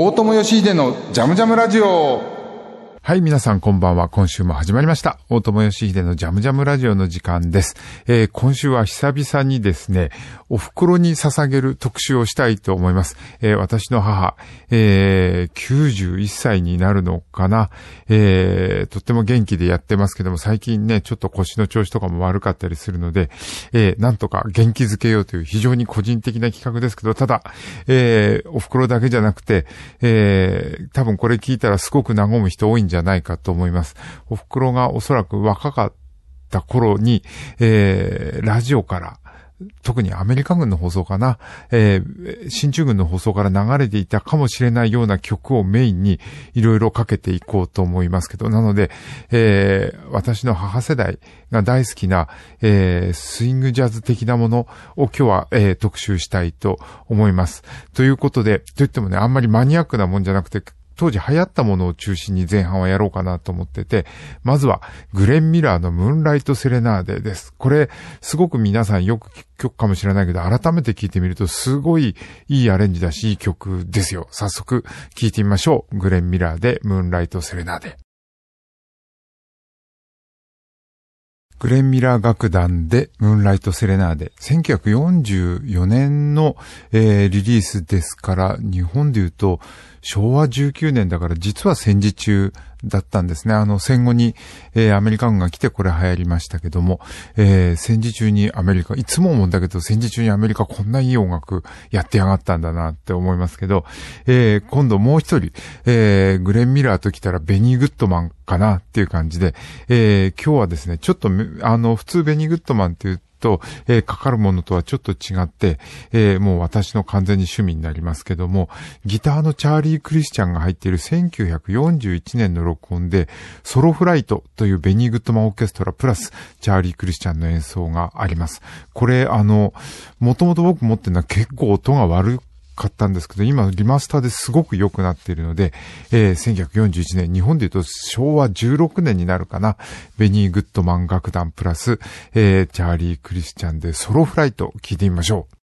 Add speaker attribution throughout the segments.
Speaker 1: 大友義秀のジャムジャムラジオ。
Speaker 2: はい、皆さんこんばんは。今週も始まりました。大友義秀のジャムジャムラジオの時間です。えー、今週は久々にですね、お袋に捧げる特集をしたいと思います。えー、私の母、えー、91歳になるのかな。え、とっても元気でやってますけども、最近ね、ちょっと腰の調子とかも悪かったりするので、え、なんとか元気づけようという非常に個人的な企画ですけど、ただ、え、お袋だけじゃなくて、え、多分これ聞いたらすごく和む人多いんじゃないかと思います。お袋がおそらく若かった頃に、えー、ラジオから、特にアメリカ軍の放送かな、えー、新中軍の放送から流れていたかもしれないような曲をメインにいろいろかけていこうと思いますけど、なので、えー、私の母世代が大好きな、えー、スイングジャズ的なものを今日は、えー、特集したいと思います。ということで、といってもね、あんまりマニアックなもんじゃなくて、当時流行ったものを中心に前半はやろうかなと思ってて、まずはグレン・ミラーのムーンライト・セレナーデです。これ、すごく皆さんよく聞く曲かもしれないけど、改めて聴いてみるとすごいいいアレンジだし、いい曲ですよ。早速聴いてみましょう。グレン・ミラーでムーンライト・セレナーデ。グレン・ミラー楽団でムーンライト・セレナーデ。1944年の、えー、リリースですから、日本で言うと昭和19年だから実は戦時中だったんですね。あの戦後に、えー、アメリカ軍が来てこれ流行りましたけども、えー、戦時中にアメリカ、いつも思うんだけど戦時中にアメリカこんないい音楽やってやがったんだなって思いますけど、えー、今度もう一人、えー、グレン・ミラーと来たらベニー・グッドマンかなっていう感じで、えー、今日はですね、ちょっとあの普通ベニー・グッドマンっていうと、えー、かかるものとはちょっと違って、えー、もう私の完全に趣味になりますけども、ギターのチャーリー・クリスチャンが入っている1941年の録音で、ソロフライトというベニー・グッドマンオーケストラプラス、チャーリー・クリスチャンの演奏があります。これ、あの、もともと僕持ってるのは結構音が悪買ったんですけど、今リマスターですごく良くなっているので、えー、1941年、日本で言うと昭和16年になるかな、ベニー・グッドマン楽団プラス、えー、チャーリー・クリスチャンでソロフライト聞いてみましょう。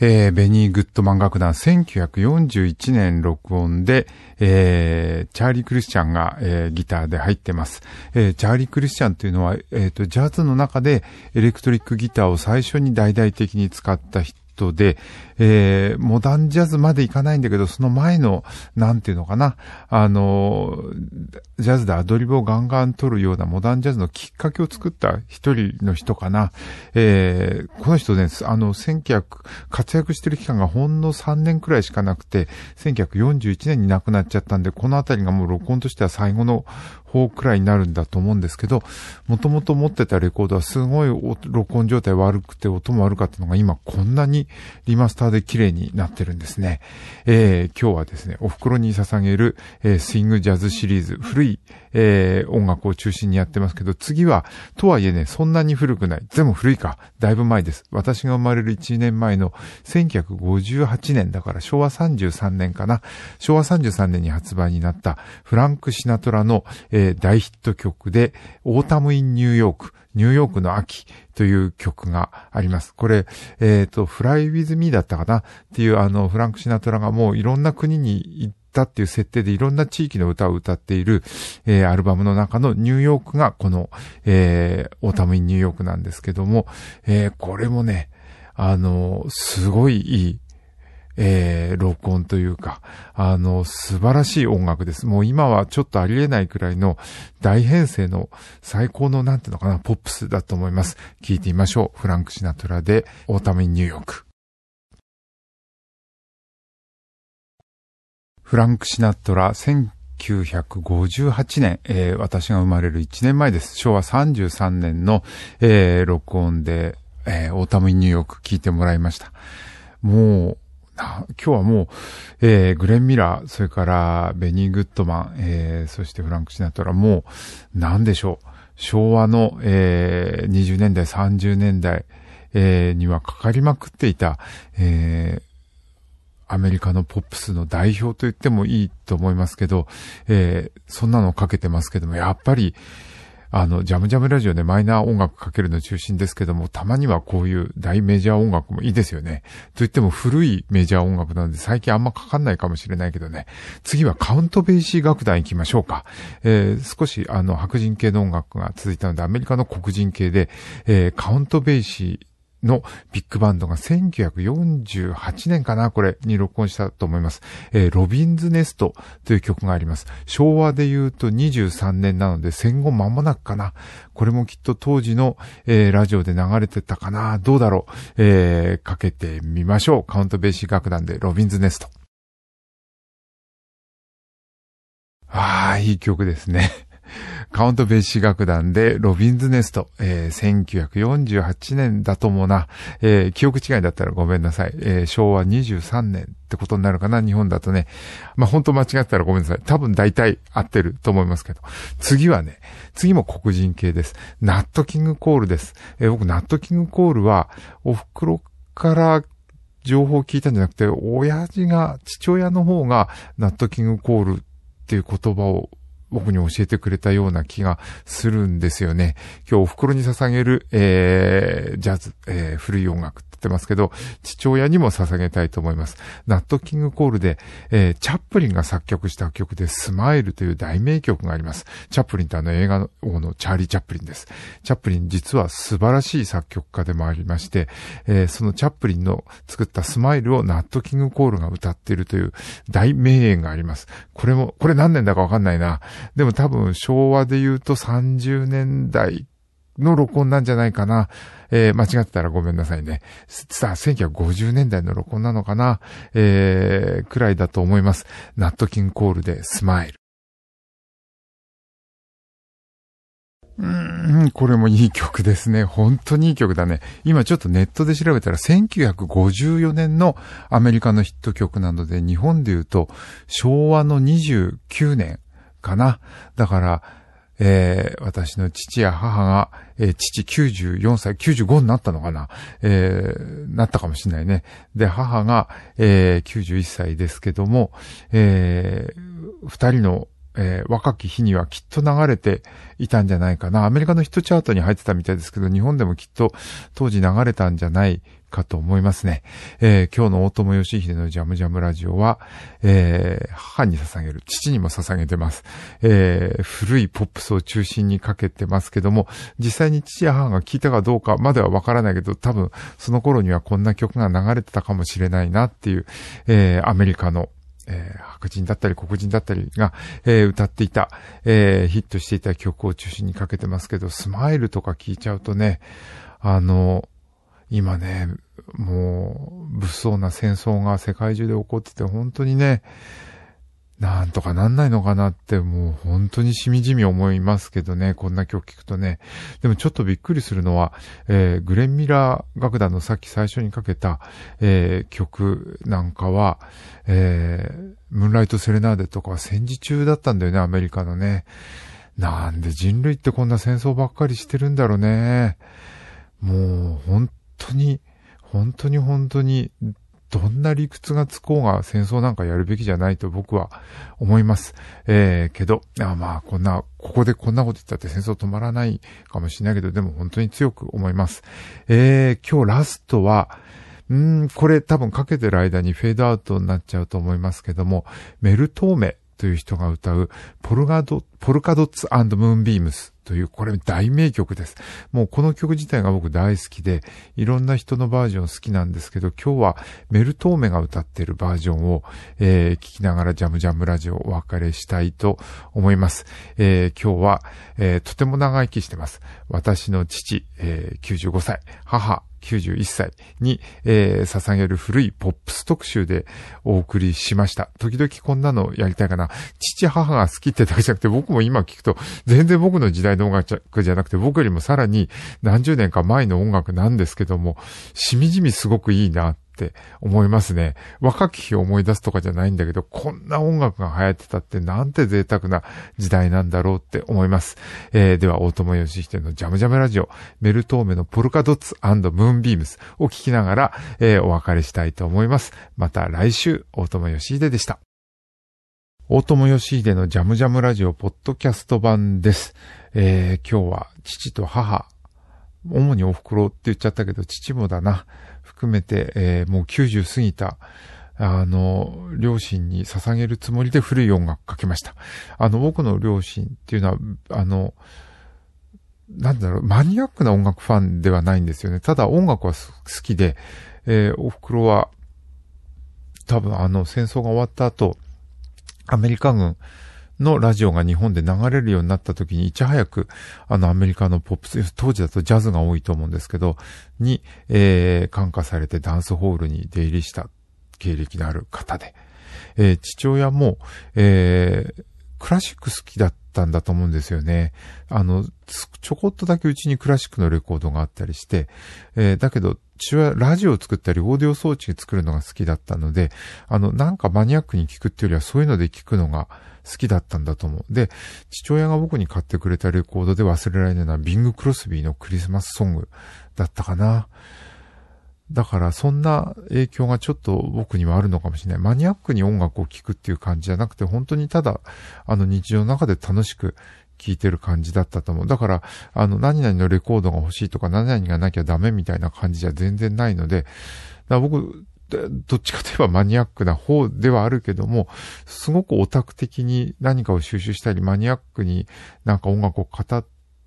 Speaker 2: えー、ベニー・グッドマン楽団1941年録音で、えー、チャーリー・クリスチャンが、えー、ギターで入ってます。えー、チャーリー・クリスチャンというのは、え、ー、と、ジャズの中でエレクトリックギターを最初に大々的に使った人トで、えー、モダンジャズまでいかないんだけど、その前の、なんていうのかな、あの、ジャズでアドリブをガンガン取るようなモダンジャズのきっかけを作った一人の人かな。えー、この人ね、あの、1900、活躍してる期間がほんの3年くらいしかなくて、1941年に亡くなっちゃったんで、このあたりがもう録音としては最後の方くらいになるんだと思うんですけど、もともと持ってたレコードはすごい録音状態悪くて音も悪かったのが今こんなにリマスターで綺麗になってるんですね。えー、今日はですね、お袋に捧げる、えー、スイングジャズシリーズ、古い、えー、音楽を中心にやってますけど、次は、とはいえね、そんなに古くない。でも古いか。だいぶ前です。私が生まれる1年前の1958年だから昭和33年かな。昭和33年に発売になったフランク・シナトラの、えー、大ヒット曲で、 Autumn in New York。ニューヨークの秋という曲があります。これ、えっ、ー、と、 Fly with Me だったかなっていうあの、フランク・シナトラがもういろんな国に行ってたっていう設定でいろんな地域の歌を歌っている、えー、アルバムの中のニューヨークがこの、えー、 Autumn in New York なんですけども、えー、これもね、あの、すごいいいえー、録音というか、あの、素晴らしい音楽です。もう今はちょっとありえないくらいの大編成の最高のなんていうのかな、ポップスだと思います。聞いてみましょう。フランク・シナトラで、 Autumn in New York。フランク・シナトラ、1958年、えー、私が生まれる1年前です。昭和33年の、えー、録音で、えー、 Autumn in New York 聞いてもらいました。もう、今日はもう、えー、グレン・ミラー、それからベニー・グッドマン、えー、そしてフランク・シナトラ、もう、なんでしょう。昭和の、えー、20年代、30年代、えー、にはかかりまくっていた、えー、アメリカのポップスの代表と言ってもいいと思いますけど、えー、そんなのをかけてますけども、やっぱり、あの、ジャムジャムラジオでマイナー音楽かけるの中心ですけども、たまにはこういう大メジャー音楽もいいですよね。と言っても古いメジャー音楽なので最近あんまかかんないかもしれないけどね。次はカウントベイシー楽団行きましょうか。えー、少しあの白人系の音楽が続いたので、アメリカの黒人系で、えー、カウントベイシー、のビッグバンドが1948年かなこれに録音したと思います。えー、ロビンズネストという曲があります。昭和で言うと23年なので戦後間もなくかな。これもきっと当時の、えー、ラジオで流れてたかなどうだろう、えー、かけてみましょう。カウントベーシー楽団でロビンズネスト。ああ、いい曲ですね。カウントベーシー楽団でロビンズネスト、えー、1948年だと思うな、えー、記憶違いだったらごめんなさい、えー、昭和23年ってことになるかな、日本だとね。まあ、本当間違ったらごめんなさい。多分大体合ってると思いますけど。次はね、次も黒人系です。ナットキングコールです。えー、僕、ナットキングコールは、お袋から情報を聞いたんじゃなくて、親父が、父親の方が、ナットキングコールっていう言葉を僕に教えてくれたような気がするんですよね。今日お袋に捧げる、えー、ジャズ、えー、古い音楽って言ってますけど、父親にも捧げたいと思います。ナットキングコールで、えー、チャップリンが作曲した曲でスマイルという大名曲があります。チャップリンってあの映画王のチャーリー・チャップリンです。チャップリン実は素晴らしい作曲家でもありまして、えー、そのチャップリンの作ったスマイルをナットキングコールが歌っているという大名演があります。これも、これ何年だかわかんないな。でも多分昭和で言うと30年代の録音なんじゃないかな。えー、間違ってたらごめんなさいね。さあ、1950年代の録音なのかな。えー、くらいだと思います。ナットキンコールでスマイル。うん、これもいい曲ですね。本当にいい曲だね。今ちょっとネットで調べたら1954年のアメリカのヒット曲なので、日本で言うと昭和の29年かな。だから、えー、私の父や母が、えー、父94歳、95になったのかなえー、なったかもしれないね。で、母が、えー、91歳ですけども、えー、二人のえー、若き日にはきっと流れていたんじゃないかな。アメリカのヒットチャートに入ってたみたいですけど、日本でもきっと当時流れたんじゃないかと思いますね。えー、今日の大友義秀のジャムジャムラジオは、えー、母に捧げる、父にも捧げてます。えー、古いポップスを中心にかけてますけども、実際に父や母が聞いたかどうかまではわからないけど、多分その頃にはこんな曲が流れてたかもしれないなっていう、えー、アメリカのえー、白人だったり黒人だったりが、えー、歌っていた、えー、ヒットしていた曲を中心にかけてますけど、スマイルとか聞いちゃうとね、あの、今ね、もう、物騒な戦争が世界中で起こってて、本当にね、なんとかなんないのかなってもう本当にしみじみ思いますけどね、こんな曲聞くとね。でもちょっとびっくりするのは、えー、グレンミラー楽団のさっき最初にかけた、えー、曲なんかは、えー、ムーンライトセレナーデとかは戦時中だったんだよね、アメリカのね。なんで人類ってこんな戦争ばっかりしてるんだろうね。もう本当に、本当に本当にどんな理屈がつこうが戦争なんかやるべきじゃないと僕は思います。えー、けど、あまあ、こんな、ここでこんなこと言ったって戦争止まらないかもしれないけど、でも本当に強く思います。えー、今日ラストは、うん、これ多分かけてる間にフェードアウトになっちゃうと思いますけども、メルトーメという人が歌うポルガド、ポルカドッツムーンビームスという、これ大名曲です。もうこの曲自体が僕大好きで、いろんな人のバージョン好きなんですけど、今日はメルトーメが歌ってるバージョンを、えー、聞きながらジャムジャムラジオお別れしたいと思います。えー、今日は、えー、とても長生きしてます。私の父、えー、95歳、母、91歳に、えー、捧げる古いポップス特集でお送りしました。時々こんなのやりたいかな。父母が好きってだけじゃなくて僕も今聞くと全然僕の時代の音楽じゃなくて僕よりもさらに何十年か前の音楽なんですけども、しみじみすごくいいなって思いますね。若き日を思い出すとかじゃないんだけど、こんな音楽が流行ってたってなんて贅沢な時代なんだろうって思います。えー、では、大友義秀のジャムジャムラジオ、メルトーメのポルカドッツムーンビームスを聞きながら、えー、お別れしたいと思います。また来週、大友義秀でした。大友義秀のジャムジャムラジオポッドキャスト版です。えー、今日は父と母、主にお袋って言っちゃったけど、父もだな、含めて、えー、もう90過ぎた、あの、両親に捧げるつもりで古い音楽かけました。あの、僕の両親っていうのは、あの、なんだろう、マニアックな音楽ファンではないんですよね。ただ音楽は好きで、えー、お袋は、多分あの戦争が終わった後、アメリカ軍のラジオが日本で流れるようになった時にいち早くあのアメリカのポップス、当時だとジャズが多いと思うんですけど、に、えー、感化されてダンスホールに出入りした経歴のある方で、えー、父親も、えー、クラシック好きだったんだと思うんですよね。あの、ちょこっとだけうちにクラシックのレコードがあったりして、えー、だけど、父親ラジオを作ったり、オーディオ装置作るのが好きだったので、あの、なんかマニアックに聞くっていうよりはそういうので聞くのが好きだったんだと思う。で、父親が僕に買ってくれたレコードで忘れられないのはビング・クロスビーのクリスマスソングだったかな。だからそんな影響がちょっと僕にはあるのかもしれない。マニアックに音楽を聴くっていう感じじゃなくて、本当にただ、あの日常の中で楽しく聴いてる感じだったと思う。だから、あの、何々のレコードが欲しいとか、何々がなきゃダメみたいな感じじゃ全然ないので、だ僕、どっちかといえばマニアックな方ではあるけども、すごくオタク的に何かを収集したり、マニアックになんか音楽を語っ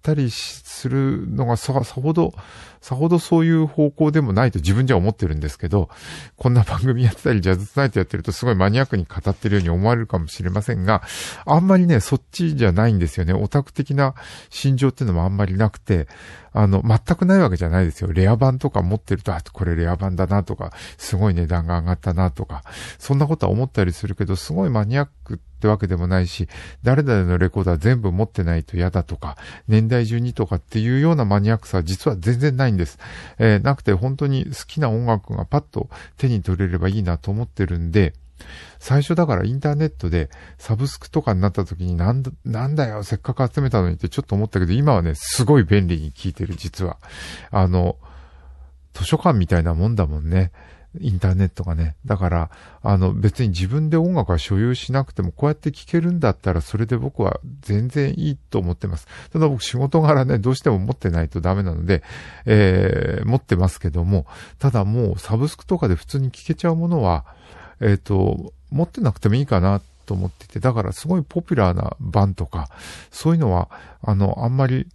Speaker 2: たりするのがさ、さほど、さほどそういう方向でもないと自分じゃ思ってるんですけど、こんな番組やってたり、ジャズツナイトやってるとすごいマニアックに語ってるように思われるかもしれませんが、あんまりね、そっちじゃないんですよね。オタク的な心情っていうのもあんまりなくて、あの、全くないわけじゃないですよ。レア版とか持ってると、あ、これレア版だなとか、すごい値段が上がったなとか、そんなことは思ったりするけど、すごいマニアックってわけでもないし、誰々のレコーダー全部持ってないと嫌だとか、年代順にとかっていうようなマニアックさは実は全然ないんです。えー、なくて本当に好きな音楽がパッと手に取れればいいなと思ってるんで、最初だからインターネットでサブスクとかになった時になんだ、なんだよ、せっかく集めたのにってちょっと思ったけど、今はね、すごい便利に聞いてる、実は。あの、図書館みたいなもんだもんね。インターネットがね。だから、あの、別に自分で音楽は所有しなくても、こうやって聴けるんだったら、それで僕は全然いいと思ってます。ただ僕仕事柄ね、どうしても持ってないとダメなので、えー、持ってますけども、ただもうサブスクとかで普通に聴けちゃうものは、えっ、ー、と、持ってなくてもいいかなと思ってて、だからすごいポピュラーな版とか、そういうのは、あの、あんまり、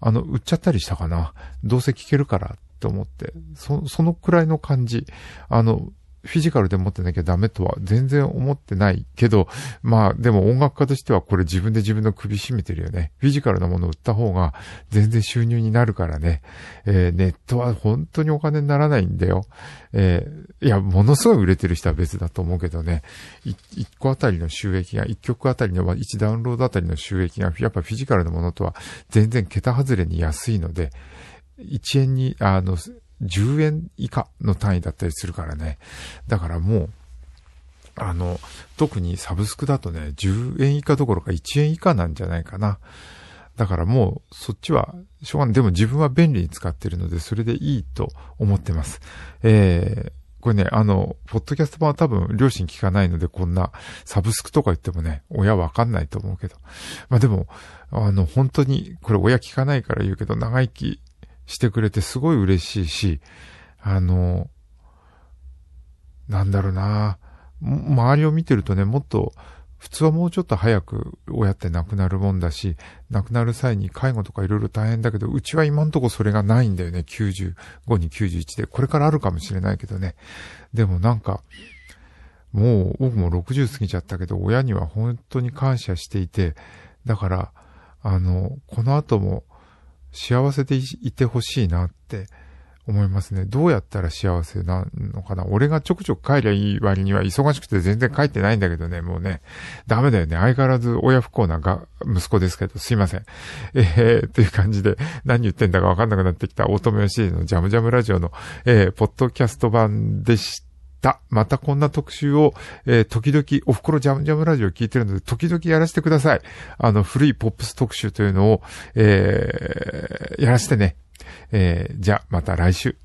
Speaker 2: あの、売っちゃったりしたかな。どうせ聞けるからって思って、そ、そのくらいの感じ。あの、フィジカルで持ってなきゃダメとは全然思ってないけど、まあでも音楽家としてはこれ自分で自分の首絞めてるよね。フィジカルなものを売った方が全然収入になるからね。えー、ネットは本当にお金にならないんだよ。えー、いや、ものすごい売れてる人は別だと思うけどね。1個あたりの収益が、1曲あたりの、1ダウンロードあたりの収益が、やっぱフィジカルなものとは全然桁外れに安いので、1円に、あの、10円以下の単位だったりするからね。だからもう、あの、特にサブスクだとね、10円以下どころか1円以下なんじゃないかな。だからもう、そっちは、しょうがない。でも自分は便利に使ってるので、それでいいと思ってます。えー、これね、あの、ポッドキャスト版は多分両親聞かないので、こんなサブスクとか言ってもね、親わかんないと思うけど。まあでも、あの、本当に、これ親聞かないから言うけど、長生きしてくれてすごい嬉しいし、あの、なんだろうな、周りを見てるとね、もっと、普通はもうちょっと早く親って亡くなるもんだし、亡くなる際に介護とかいろいろ大変だけど、うちは今んとこそれがないんだよね。95に91で。これからあるかもしれないけどね。でもなんか、もう僕も60過ぎちゃったけど、親には本当に感謝していて、だから、あの、この後も幸せでいてほしいなって思いますね。どうやったら幸せなのかな俺がちょくちょく帰りゃいい割には忙しくて全然帰ってないんだけどね、もうね、ダメだよね。相変わらず親不幸なが息子ですけど、すいません。えー、っていう感じで何言ってんだかわかんなくなってきた乙女しのジャムジャムラジオの、えー、ポッドキャスト版でしたた。またこんな特集を、えー、時々、おふくろジャムジャムラジオ聞いてるので、時々やらせてください。あの、古いポップス特集というのを、えー、やらせてね。えー、じゃあ、また来週。